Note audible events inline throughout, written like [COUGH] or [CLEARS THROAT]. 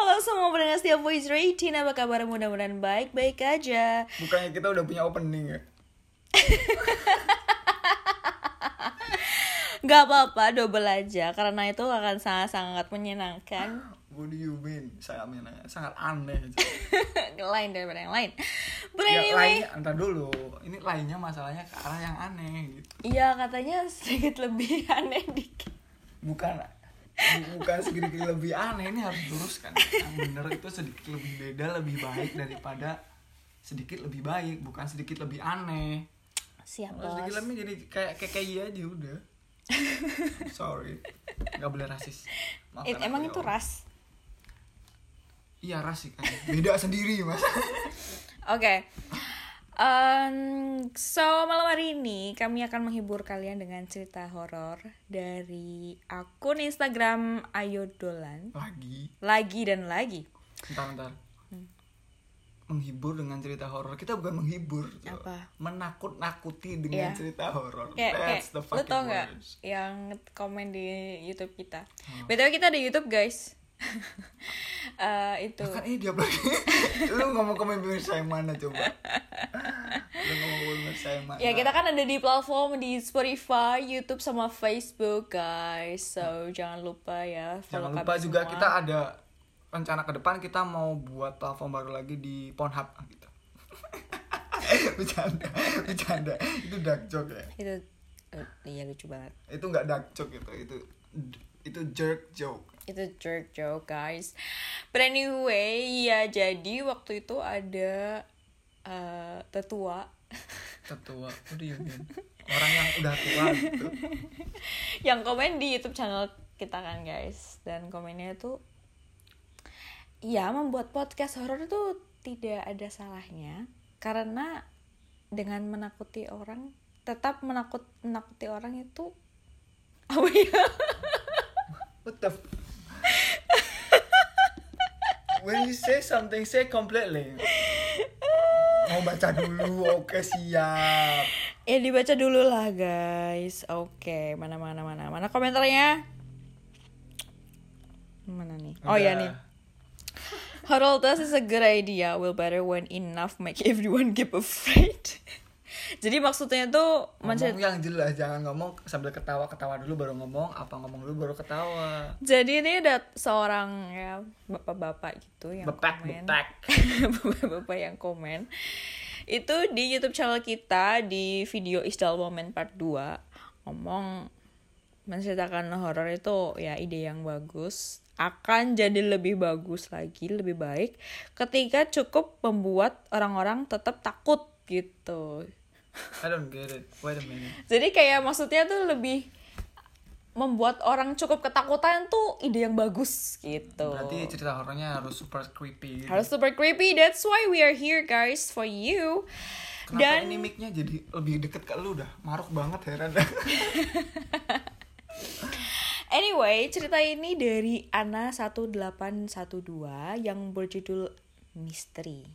Halo semua pendengar setia Voice Rating Apa kabar mudah-mudahan baik-baik aja Bukannya kita udah punya opening ya? [LAUGHS] Gak apa-apa double aja Karena itu akan sangat-sangat menyenangkan [GASPS] What do you mean? Sangat menyenangkan, sangat aneh. [LAUGHS] Lain daripada yang lain But ya, anyway lainnya, entar dulu. Ini lainnya masalahnya ke arah yang aneh gitu. Iya katanya sedikit lebih [LAUGHS] aneh dikit Bukan bu- bukan sedikit lebih aneh ini harus diluruskan. Yang bener itu sedikit lebih beda, lebih baik daripada sedikit lebih baik, bukan sedikit lebih aneh. Siap Kalau sedikit bos lebih jadi kayak KKI aja udah. [LAUGHS] Sorry, nggak boleh rasis. Maafkan It- aku Emang ya itu ras Iya ras sih kan. Beda sendiri mas. [LAUGHS] Oke. Em, so malam hari ini kami akan menghibur kalian dengan cerita horor dari akun Instagram Ayo Dolan. Lagi. Lagi dan lagi. Bentar, bentar. Menghibur dengan cerita horor. Kita bukan menghibur. tuh. Apa? Menakut-nakuti dengan Iya. cerita horor. Kayak, kayak That's the fucking tau words. yang komen di YouTube kita. Hmm. Btw kita ada YouTube guys. [LAUGHS] Eh, itu. Kan ini dia lagi. [LAUGHS] Lu ngomong komen pemirsa yang mana coba? Lu ngomong pemirsa yang mana? Ya kita kan ada di platform di Spotify, YouTube sama Facebook guys. So jangan lupa ya Jangan lupa juga semua. kita ada rencana ke depan kita mau buat platform baru lagi di Pornhub gitu. [LAUGHS] bercanda, bercanda. Itu dark joke ya. itu eh, iya lucu banget. Itu nggak dark joke itu, itu itu jerk joke. Itu jerk joke guys. But anyway ya jadi waktu itu ada eh, tetua. Tetua, mean? Orang yang udah tua gitu. [LAUGHS] yang komen di YouTube channel kita kan guys. Dan komennya itu ya membuat podcast horor itu tidak ada salahnya karena dengan menakuti orang tetap menakut menakuti orang itu [LAUGHS] apa ya? What the When you say something, say completely. Mau baca dulu, oke siap. Ya dibaca dulu lah guys. Oke, mana mana mana mana komentarnya? Mana nih? Oh ya Udah. nih. Horror test is a good idea. Will better when enough make everyone get afraid. Jadi maksudnya tuh Ngomong yang jelas, jangan ngomong sambil ketawa-ketawa dulu baru ngomong, apa ngomong dulu baru ketawa. Jadi ini ada seorang ya bapak-bapak gitu yang Bepek, komen. [LAUGHS] bapak-bapak yang komen. Itu di YouTube channel kita di video Isdal Moment Part 2 ngomong menceritakan horor itu ya ide yang bagus akan jadi lebih bagus lagi, lebih baik ketika cukup membuat orang-orang tetap takut gitu. I don't get it. Wait a minute. Jadi kayak maksudnya tuh lebih membuat orang cukup ketakutan tuh ide yang bagus gitu. Berarti cerita horornya harus super creepy. Gitu. harus super creepy. That's why we are here guys for you. Kenapa Dan ini mic-nya jadi lebih deket ke lu dah? Maruk banget heran. [LAUGHS] anyway, cerita ini dari Ana 1812 yang berjudul Misteri.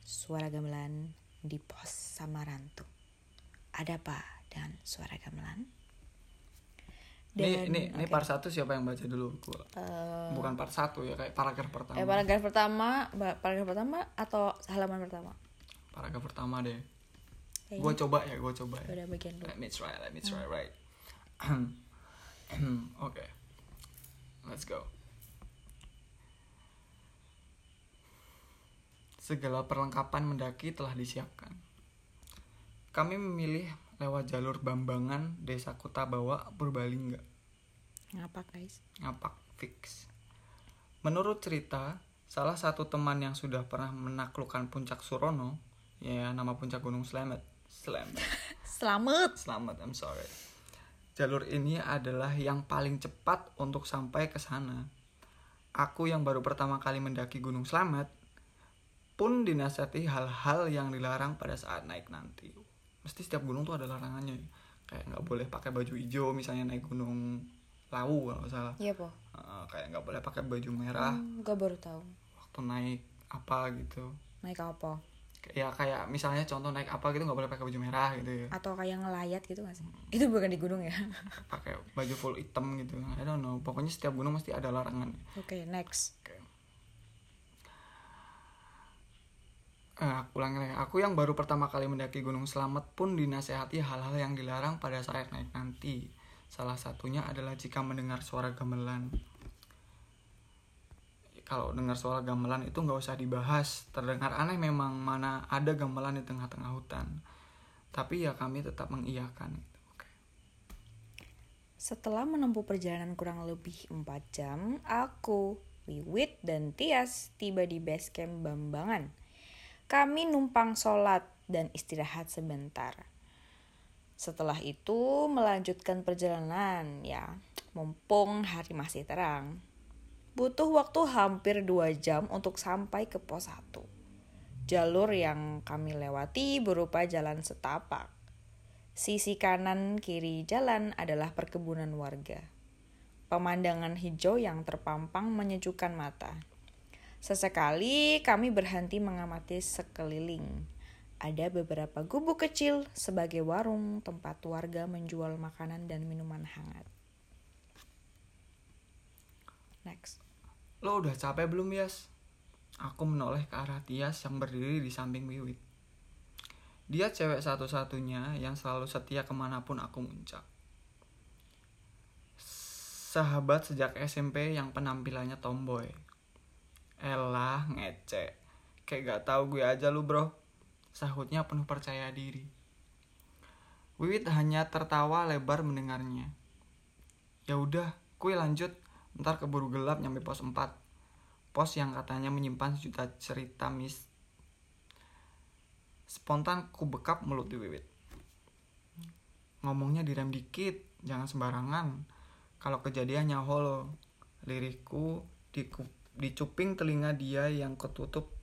Suara gamelan di pos Samarantu. Ada apa dengan suara gamelan? ini ini ini oke. part 1 siapa yang baca dulu? Eh, Bukan part 1 ya, kayak paragraf pertama. eh, paragraf pertama, paragraf pertama atau halaman pertama? Paragraf pertama deh. Kayaknya Gua coba ya, gua coba ya. udah bagian lu. Let me try, let me try, right. [CLEARS THROAT] Oke. Let's go. Segala perlengkapan mendaki telah disiapkan. Kami memilih lewat jalur Bambangan, Desa Kutabawa, Purbalingga. Ngapa guys? Ngapak fix. Menurut cerita, salah satu teman yang sudah pernah menaklukkan puncak Surono, ya nama puncak Gunung Slamet, Slamet, [LAUGHS] Selamat. Selamat, I'm sorry. Jalur ini adalah yang paling cepat untuk sampai ke sana. Aku yang baru pertama kali mendaki Gunung Slamet pun dinasihati hal-hal yang dilarang pada saat naik nanti. Mesti setiap gunung tuh ada larangannya. Kayak nggak boleh pakai baju hijau misalnya naik gunung Lawu kalau nggak salah. Iya po. Eh, kayak nggak boleh pakai baju merah Hmm, gue baru tahu. waktu naik apa gitu. Naik apa? Ya kayak misalnya contoh naik apa gitu nggak boleh pakai baju merah gitu ya. Atau kayak ngelayat gitu gak sih? Itu bukan di gunung ya? pakai baju full hitam gitu I don't know pokoknya setiap gunung mesti ada larangan Oke, next. Oke. Eh, aku ulangi lagi. Aku yang baru pertama kali mendaki Gunung Selamet pun dinasehati hal-hal yang dilarang pada saat naik nanti. Salah satunya adalah jika mendengar suara gamelan. Kalau dengar suara gamelan itu nggak usah dibahas. Terdengar aneh memang mana ada gamelan di tengah-tengah hutan. Tapi ya kami tetap mengiyakan. Setelah menempuh perjalanan kurang lebih 4 jam, aku, Wiwit, dan Tias tiba di base camp Bambangan. Kami numpang sholat dan istirahat sebentar. Setelah itu melanjutkan perjalanan ya, mumpung hari masih terang. Butuh waktu hampir dua jam untuk sampai ke pos 1. Jalur yang kami lewati berupa jalan setapak. Sisi kanan kiri jalan adalah perkebunan warga. Pemandangan hijau yang terpampang menyejukkan mata. Sesekali kami berhenti mengamati sekeliling. Ada beberapa gubuk kecil sebagai warung tempat warga menjual makanan dan minuman hangat. Next. Lo udah capek belum, Yas? Aku menoleh ke arah Tias yang berdiri di samping Wiwit. Dia cewek satu-satunya yang selalu setia ke mana pun aku muncak. Sahabat sejak SMP yang penampilannya tomboy. Elah ngece. Kayak gak tahu gue aja lu bro. Sahutnya penuh percaya diri. Wiwit hanya tertawa lebar mendengarnya. Ya udah, kue lanjut. Ntar keburu gelap nyampe pos 4. Pos yang katanya menyimpan sejuta cerita mis. Spontan ku bekap mulut di Wiwit. Ngomongnya direm dikit, jangan sembarangan. Kalau kejadiannya holo, lirikku dikup dicuping telinga dia yang ketutup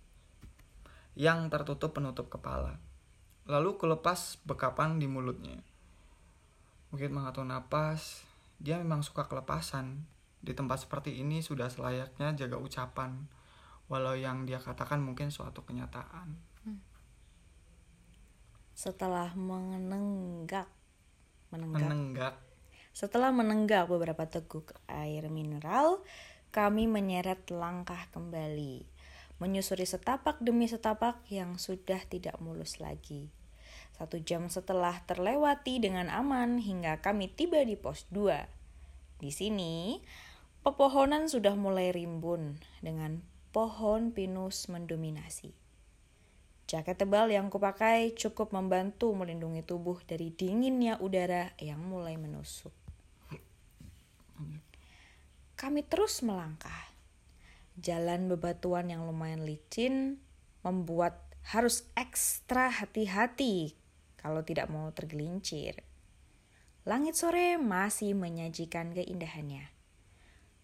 yang tertutup penutup kepala. Lalu kulepas bekapan di mulutnya. Mungkin mengatur napas, dia memang suka kelepasan. Di tempat seperti ini sudah selayaknya jaga ucapan, walau yang dia katakan mungkin suatu kenyataan. Setelah menenggak, menenggak, Menenggak, setelah menenggak beberapa teguk air mineral, kami menyeret langkah kembali, menyusuri setapak demi setapak yang sudah tidak mulus lagi. Satu jam setelah terlewati dengan aman hingga kami tiba di pos 2. Di sini, pepohonan sudah mulai rimbun dengan pohon pinus mendominasi. Jaket tebal yang kupakai cukup membantu melindungi tubuh dari dinginnya udara yang mulai menusuk. Kami terus melangkah. Jalan bebatuan yang lumayan licin membuat harus ekstra hati-hati kalau tidak mau tergelincir. Langit sore masih menyajikan keindahannya.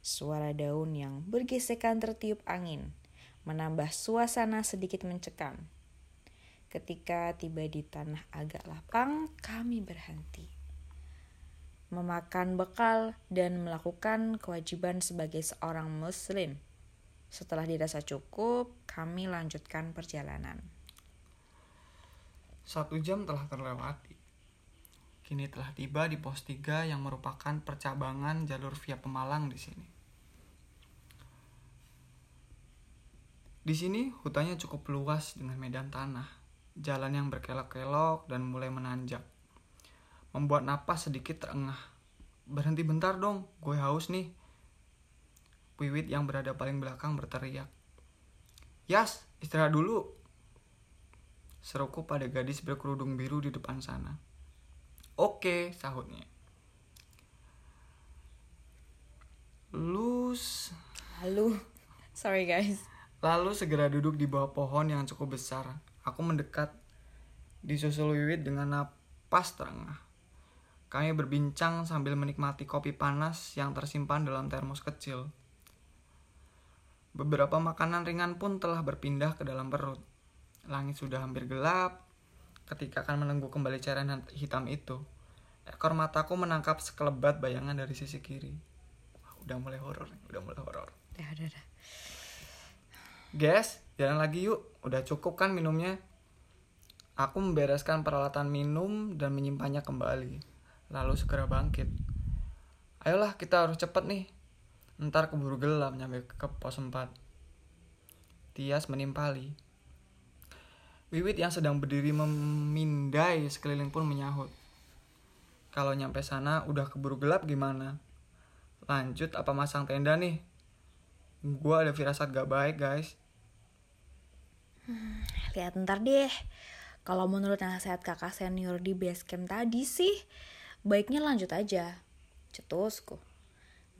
Suara daun yang bergesekan tertiup angin menambah suasana sedikit mencekam. Ketika tiba di tanah agak lapang, kami berhenti memakan bekal, dan melakukan kewajiban sebagai seorang Muslim. Setelah dirasa cukup, kami lanjutkan perjalanan. satu jam telah terlewati. Kini telah tiba di pos 3 yang merupakan percabangan jalur via Pemalang di sini. Di sini hutannya cukup luas dengan medan tanah, jalan yang berkelok-kelok dan mulai menanjak membuat napas sedikit terengah. Berhenti bentar dong, gue haus nih. Wiwit yang berada paling belakang berteriak. Yas, istirahat dulu. Seruku pada gadis berkerudung biru di depan sana. Oke, sahutnya. Lus. Lalu, sorry guys. Lalu segera duduk di bawah pohon yang cukup besar. Aku mendekat, disusul Wiwit dengan napas terengah. Kami berbincang sambil menikmati kopi panas yang tersimpan dalam termos kecil. Beberapa makanan ringan pun telah berpindah ke dalam perut. Langit sudah hampir gelap ketika akan menunggu kembali cairan hitam itu. Ekor mataku menangkap sekelebat bayangan dari sisi kiri. Udah mulai horor, udah mulai horor. Udah, udah, udah. Guys, jalan lagi yuk. Udah cukup kan minumnya? Aku membereskan peralatan minum dan menyimpannya kembali lalu segera bangkit. Ayolah kita harus cepat nih. Ntar keburu gelap nyampe ke pos 4. Tias menimpali. Wiwit yang sedang berdiri memindai sekeliling pun menyahut. Kalau nyampe sana udah keburu gelap gimana? Lanjut apa masang tenda nih? Gua ada firasat gak baik guys. Lihat ntar deh. Kalau menurut nasihat kakak senior di base camp tadi sih, baiknya lanjut aja. Cetusku.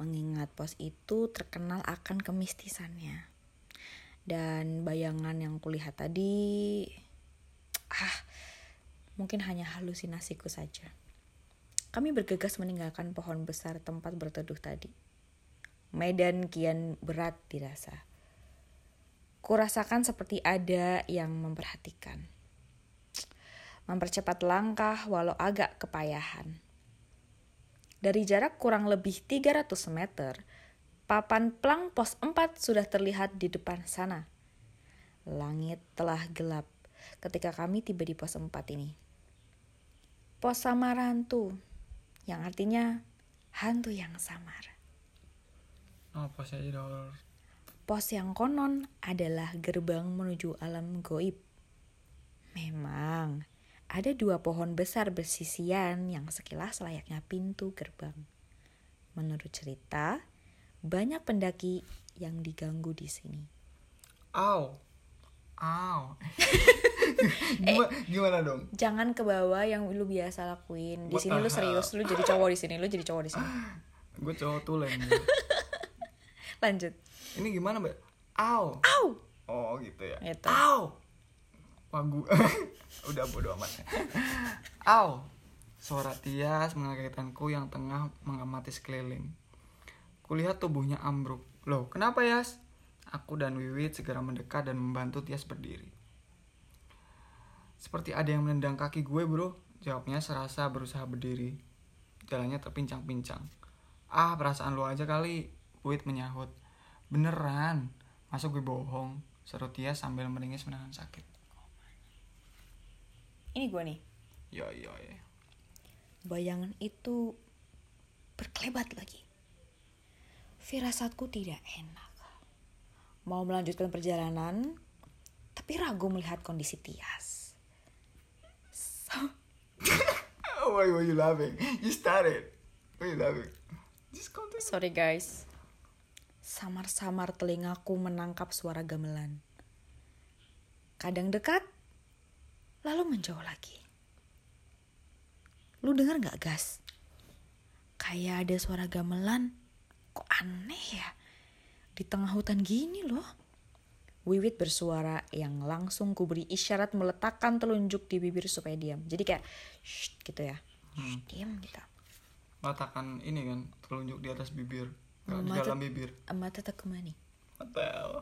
Mengingat pos itu terkenal akan kemistisannya. Dan bayangan yang kulihat tadi, ah, mungkin hanya halusinasiku saja. Kami bergegas meninggalkan pohon besar tempat berteduh tadi. Medan kian berat dirasa. Kurasakan seperti ada yang memperhatikan. Mempercepat langkah walau agak kepayahan. Dari jarak kurang lebih 300 meter, papan plang pos 4 sudah terlihat di depan sana. Langit telah gelap ketika kami tiba di pos 4 ini. Pos samar hantu, yang artinya hantu yang samar. Oh, horor. Pos yang konon adalah gerbang menuju alam goib. Memang, ada dua pohon besar bersisian yang sekilas layaknya pintu gerbang. Menurut cerita, banyak pendaki yang diganggu di sini. Aw. Aw. gimana, gimana dong? Jangan ke bawah yang lu biasa lakuin. Di What sini lu serius, lu jadi cowok di sini, lu jadi cowok di sini. [GASPS] Gue cowok tulen. [LAUGHS] Lanjut. Ini gimana, Mbak? Aw. Au. Oh, gitu ya. Gitu. Aw. Wah, gua [LAUGHS] udah bodo amat. Aw. Suara Tias mengagetkanku yang tengah mengamati sekeliling. Kulihat tubuhnya ambruk. Loh, kenapa Yas? Aku dan Wiwit segera mendekat dan membantu Tias berdiri. Seperti ada yang menendang kaki gue bro Jawabnya serasa berusaha berdiri Jalannya terpincang-pincang Ah perasaan lu aja kali Wiwit menyahut Beneran Masa gue bohong Seru Tias sambil meringis menahan sakit Ini gue nih. Ya ya ya Bayangan itu berkelebat lagi. Firasatku tidak enak. Mau melanjutkan perjalanan, tapi ragu melihat kondisi Tias. [LAUGHS] Why were you laughing? You started Why you laughing? Just continue Sorry guys. Samar-samar telingaku menangkap suara gamelan. Kadang dekat, lalu menjauh lagi. Lu denger gak gas? Kayak ada suara gamelan. Kok aneh ya? Di tengah hutan gini loh. Wiwit bersuara yang langsung kuberi isyarat meletakkan telunjuk di bibir supaya diam. Jadi kayak shh gitu ya. Shh, diam gitu. Matakan ini kan Telunjuk di atas bibir Gak di Mata- dalam bibir Mata tak kemani. Hell?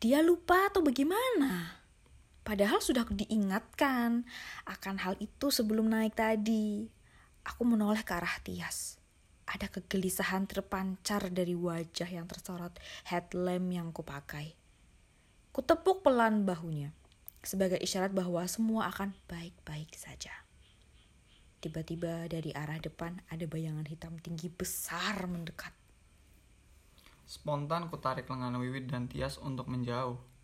Dia lupa atau bagaimana? Padahal sudah diingatkan akan hal itu sebelum naik tadi. Aku menoleh ke arah Tias. Ada kegelisahan terpancar dari wajah yang tersorot headlamp yang kupakai. Kutepuk pelan bahunya sebagai isyarat bahwa semua akan baik-baik saja. Tiba-tiba dari arah depan ada bayangan hitam tinggi besar mendekat. Spontan ku tarik lengan Wiwit dan Tias untuk menjauh.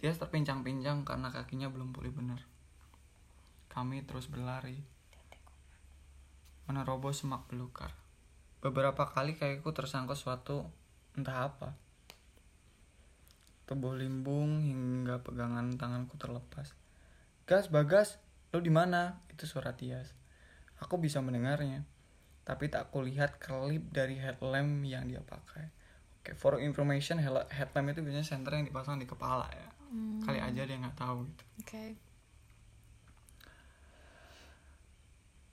Tias terpincang-pincang karena kakinya belum pulih benar. Kami terus berlari. Menerobos semak belukar. Beberapa kali kakiku tersangkut suatu entah apa. Tubuh limbung hingga pegangan tanganku terlepas. Gas, Bagas, lo di mana? Itu suara Tias. Aku bisa mendengarnya, tapi tak kulihat kelip dari headlamp yang dia pakai. Oke, for information, headlamp itu biasanya senter yang dipasang di kepala ya. Kali aja dia nggak tahu gitu. Oke.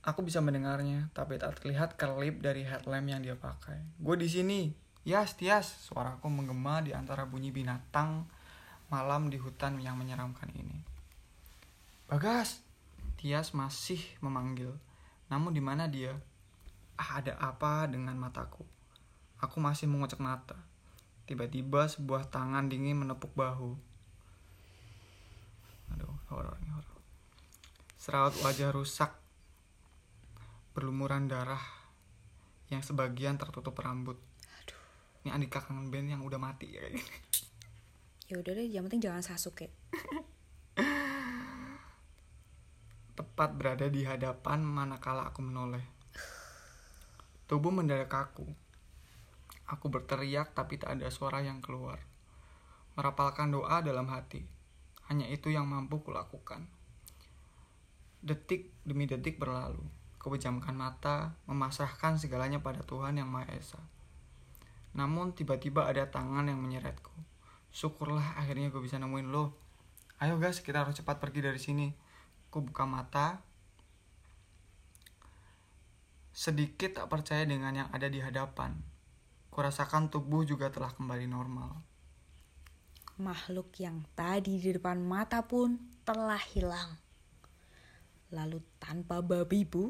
Aku bisa mendengarnya, tapi tak terlihat kelip dari headlamp yang dia pakai. Gue di sini, Yas, Tias. Suaraku menggema di antara bunyi binatang malam di hutan yang menyeramkan ini. Bagas, Tias masih memanggil. Namun di mana dia? Ah, ada apa dengan mataku? Aku masih mengucek mata. Tiba-tiba sebuah tangan dingin menepuk bahu. Aduh, horor nih horor. Serawat wajah rusak berlumuran darah yang sebagian tertutup rambut. Ini Andika kangen band yang udah mati ya kayak gini. Ya udah deh, yang penting jangan Sasuke. tepat berada di hadapan manakala aku menoleh. Tubuh mendadak kaku. Aku berteriak tapi tak ada suara yang keluar. Merapalkan doa dalam hati. Hanya itu yang mampu kulakukan. Detik demi detik berlalu. Kupejamkan mata, memasrahkan segalanya pada Tuhan Yang Maha Esa. Namun tiba-tiba ada tangan yang menyeretku. Syukurlah akhirnya gue bisa nemuin lo. Ayo guys, kita harus cepat pergi dari sini. Ku buka mata. Sedikit tak percaya dengan yang ada di hadapan. Kurasakan tubuh juga telah kembali normal. Makhluk yang tadi di depan mata pun telah hilang. Lalu tanpa babi bu,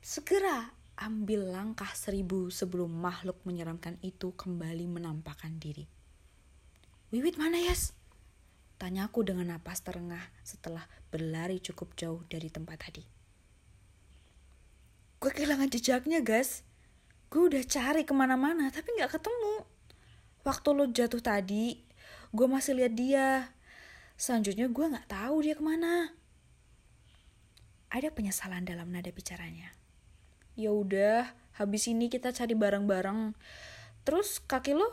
segera ambil langkah seribu sebelum makhluk menyeramkan itu kembali menampakkan diri. Wiwit mana Yas? Tanyaku dengan napas terengah setelah berlari cukup jauh dari tempat tadi. Gue kehilangan jejaknya guys. Gue udah cari ke mana-mana tapi gak ketemu. Waktu lo jatuh tadi, gue masih lihat dia. Selanjutnya gue gak tahu dia ke mana. Ada penyesalan dalam nada bicaranya. Ya udah, habis ini kita cari bareng-bareng. Terus kaki lo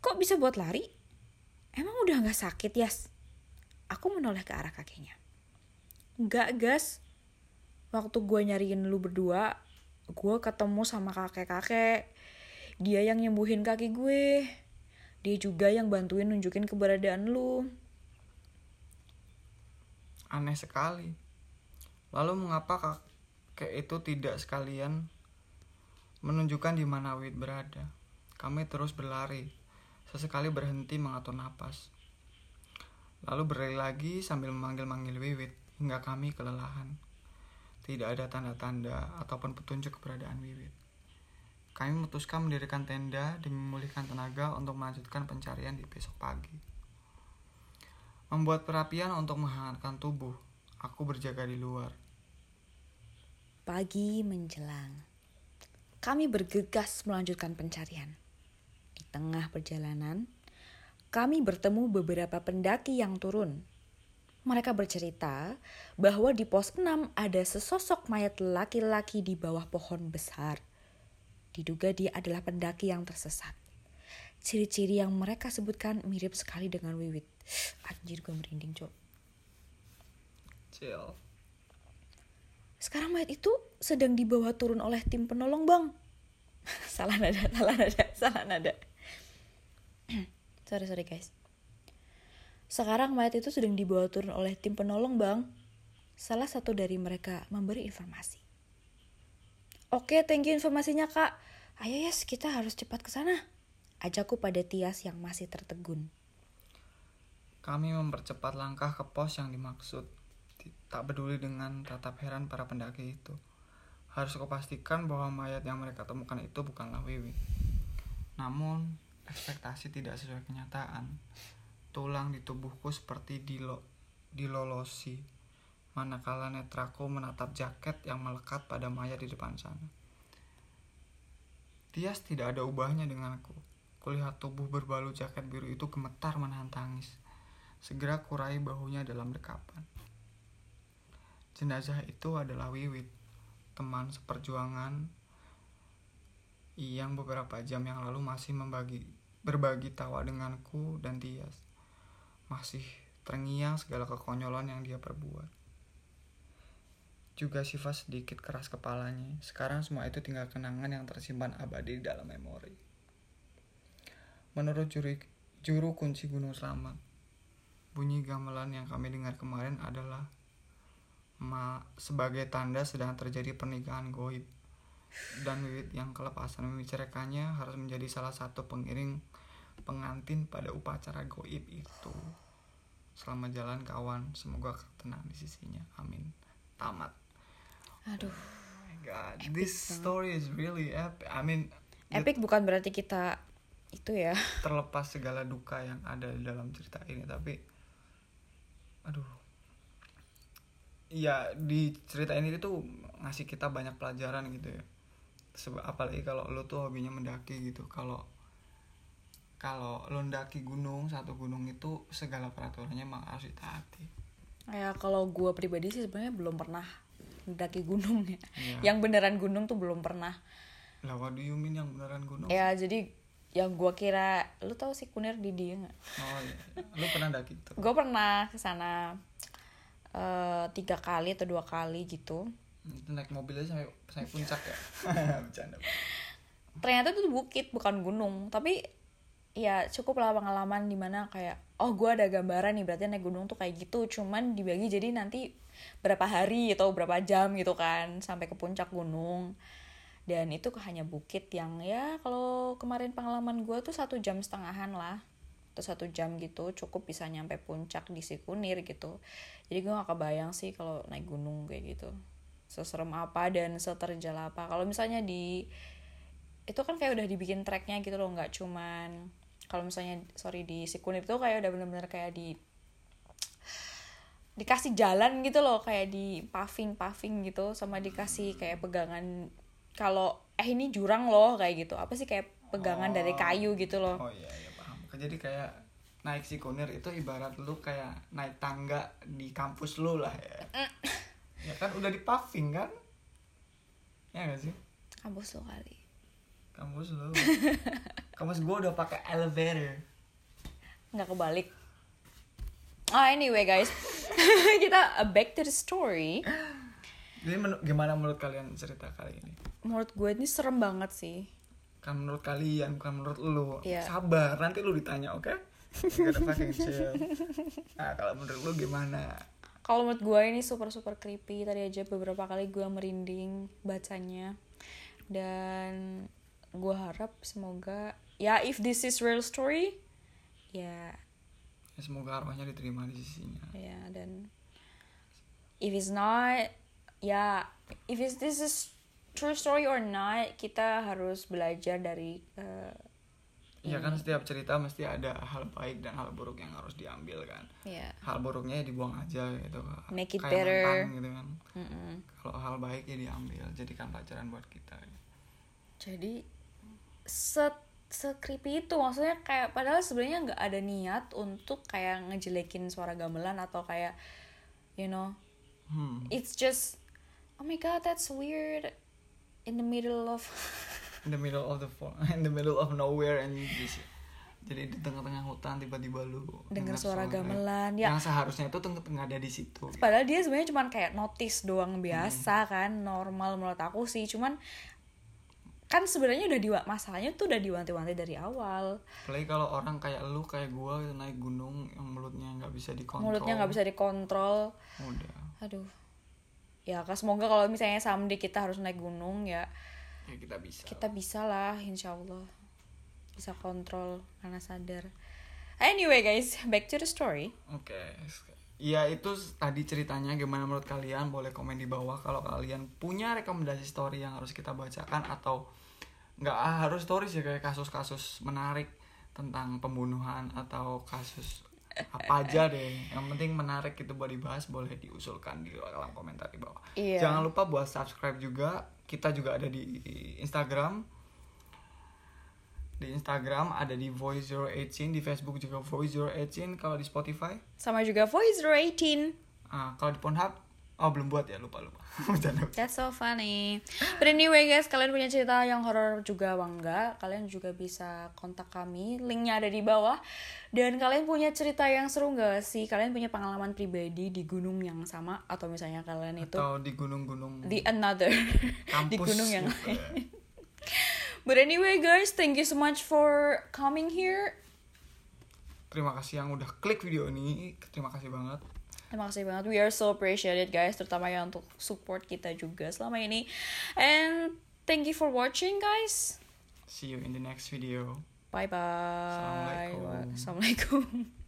kok bisa buat lari? Emang udah gak sakit, Yas? Aku menoleh ke arah kakinya. Enggak, gas. Waktu gue nyariin lu berdua, gue ketemu sama kakek-kakek. Dia yang nyembuhin kaki gue. Dia juga yang bantuin nunjukin keberadaan lu. Aneh sekali. Lalu mengapa kakek itu tidak sekalian menunjukkan di mana Wid berada? Kami terus berlari, sesekali berhenti mengatur napas. Lalu berlari lagi sambil memanggil-manggil Wiwit hingga kami kelelahan. Tidak ada tanda-tanda ataupun petunjuk keberadaan Wiwit. Kami memutuskan mendirikan tenda demi memulihkan tenaga untuk melanjutkan pencarian di besok pagi. Membuat perapian untuk menghangatkan tubuh, aku berjaga di luar. Pagi menjelang. Kami bergegas melanjutkan pencarian. Di tengah perjalanan, kami bertemu beberapa pendaki yang turun. Mereka bercerita bahwa di pos 6 ada sesosok mayat laki-laki di bawah pohon besar. Diduga dia adalah pendaki yang tersesat. Ciri-ciri yang mereka sebutkan mirip sekali dengan Wiwit. Anjir gue merinding, Cok. Chill. Sekarang mayat itu sedang dibawa turun oleh tim penolong, Bang. [LAUGHS] salah nada, salah nada, salah nada. [CLEARS THROAT] sorry, sorry guys. Sekarang mayat itu sedang dibawa turun oleh tim penolong, Bang. Salah satu dari mereka memberi informasi. Oke, thank you informasinya, Kak. Ayo, Yes, kita harus cepat ke sana. Ajakku pada Tias yang masih tertegun. Kami mempercepat langkah ke pos yang dimaksud. Tak peduli dengan tatap heran para pendaki itu. Harus kupastikan bahwa mayat yang mereka temukan itu bukanlah Wiwi. Namun, ekspektasi tidak sesuai kenyataan. Tulang di tubuhku seperti dilo dilolosi. Manakala netraku menatap jaket yang melekat pada mayat di depan sana. Tias tidak ada ubahnya denganku. Kulihat tubuh berbalut jaket biru itu gemetar menahan tangis. Segera kurai bahunya dalam dekapan. Jenazah itu adalah Wiwit, teman seperjuangan yang beberapa jam yang lalu masih membagi berbagi tawa denganku dan Tias. Masih terngiang segala kekonyolan yang dia perbuat. Juga sifat sedikit keras kepalanya. Sekarang semua itu tinggal kenangan yang tersimpan abadi di dalam memori. Menurut juru, juru kunci Gunung Selamat, bunyi gamelan yang kami dengar kemarin adalah ma sebagai tanda sedang terjadi pernikahan goib dan Wiwit yang kelepasan membicarakannya harus menjadi salah satu pengiring pengantin pada upacara goib itu. Selamat jalan kawan, semoga tenang di sisinya. Amin. Tamat. Aduh. Oh my god, this story is really epic. I mean, Epic bukan berarti kita itu ya. [LAUGHS] terlepas segala duka yang ada di dalam cerita ini, tapi aduh. Ya di cerita ini tuh ngasih kita banyak pelajaran gitu ya. Sebab apalagi kalau lo tuh hobinya mendaki gitu. Kalau kalau lo ndaki gunung satu gunung itu segala peraturannya emang harus ditaati Ya kalau gue pribadi sih sebenarnya belum pernah mendaki gunung ya. Iya. Yang beneran gunung tuh belum pernah. lah what do you mean yang beneran gunung Ya jadi yang gue kira lu tahu sih kunir di dia nggak? oh iya lo pernah ndaki tuh Gue pernah ke sana eh, tiga kali atau dua kali gitu. itu naik mobilnya sampai sampai puncak ya [LAUGHS] bercanda Ternyata itu bukit bukan gunung, tapi ya cukup lah pengalaman di mana kayak oh gue ada gambaran nih berarti naik gunung tuh kayak gitu cuman dibagi jadi nanti berapa hari atau berapa jam gitu kan sampai ke puncak gunung. Dan itu hanya bukit yang ya kalau kemarin pengalaman gue tuh satu jam setengahan lah atau satu jam gitu cukup bisa nyampe puncak di Sikunir gitu. Jadi gue gak kebayang sih kalau naik gunung kayak gitu. Seserem apa dan seterjal apa. Kalau misalnya di itu kan kayak udah dibikin tracknya gitu loh nggak cuman kalau misalnya sorry di Sikunir itu kayak udah bener-bener kayak di dikasih jalan gitu loh kayak di paving paving gitu sama dikasih kayak pegangan kalau eh ini jurang loh kayak gitu. Apa sih kayak pegangan dari kayu gitu loh. Oh iya iya paham. Jadi kayak naik si kunir itu ibarat lu kayak naik tangga di kampus lu lah ya. [LAUGHS] Ya kan udah di paving kan? Ya gak sih? Kampus lo kali. Kampus lu. Kampus gua udah pakai elevator. Nggak kebalik ah anyway guys. [LAUGHS] Kita uh, back to the story. Jadi menu- gimana menurut kalian cerita kali ini? Menurut gue ini serem banget sih. Kan menurut kalian bukan menurut lu. Iya. sabar nanti lu ditanya oke? Shit. nah kalau menurut lu gimana? Kalau menurut gue ini super super creepy. Tadi aja beberapa kali gue merinding bacanya. Dan gue harap semoga ya if this is real story ya ya, semoga arwahnya diterima di sisinya ya dan if it's not ya if it's, this is true story or not kita harus belajar dari Ya kan setiap cerita mesti ada hal baik dan hal buruk yang harus diambil kan. ya Hal buruknya ya dibuang aja gitu. Make it Kayak better. mentang gitu kan. Kalau hal baik ya diambil, jadikan pelajaran buat kita. jadi se se creepy itu maksudnya kayak padahal sebenarnya nggak ada niat untuk kayak ngejelekin suara gamelan atau kayak you know Hmm. it's just oh my god that's weird in the middle of In the middle of the [LAUGHS] in the middle of nowhere and just jadi di tengah-tengah hutan tiba-tiba lu Dengar dengar suara gamelan, ya. Yang seharusnya itu tengah tengah ada di situ. gitu. padahal dia sebenarnya cuman kayak notice doang biasa kan normal menurut aku sih cuman kan sebenarnya udah diwa masalahnya tuh udah diwanti-wanti dari awal Apalagi kalau orang kayak lu kayak gua gitu, naik gunung yang mulutnya nggak bisa dikontrol. mulutnya nggak bisa dikontrol Udah. aduh ya kan semoga kalau misalnya someday kita harus naik gunung ya Ya kita bisa. kita bisa lah insya Allah bisa kontrol karena sadar anyway guys back to the story Oke. Ya itu tadi ceritanya gimana menurut kalian boleh komen di bawah kalau kalian punya rekomendasi story yang harus kita bacakan atau nggak harus story sih kayak kasus-kasus menarik tentang pembunuhan atau kasus apa aja [LAUGHS] deh. Yang penting menarik itu buat dibahas boleh diusulkan di kolom komentar di bawah. Iya. jangan lupa buat subscribe juga. Kita juga ada di Instagram. Di Instagram ada di Voice 018 di Facebook juga Voice 018 kalau di Spotify. Sama juga voice 018 ah kalau di Pornhub oh belum buat ya lupa lupa. [LAUGHS] That's so funny. But anyway guys, kalian punya cerita yang horor juga apa enggak? Kalian juga bisa kontak kami, linknya ada di bawah. Dan kalian punya cerita yang seru nggak sih? Kalian punya pengalaman pribadi di gunung yang sama atau misalnya kalian itu atau di gunung-gunung di another [LAUGHS] di gunung yang gitu ya. lain. [LAUGHS] But anyway guys, thank you so much for coming here. terima kasih yang udah klik video ini terima kasih banget Terima kasih banget. We are so appreciated guys, terutama ya untuk support kita juga selama ini. And thank you for watching guys. see you in the next video Bye bye. Assalamualaikum. Assalamualaikum.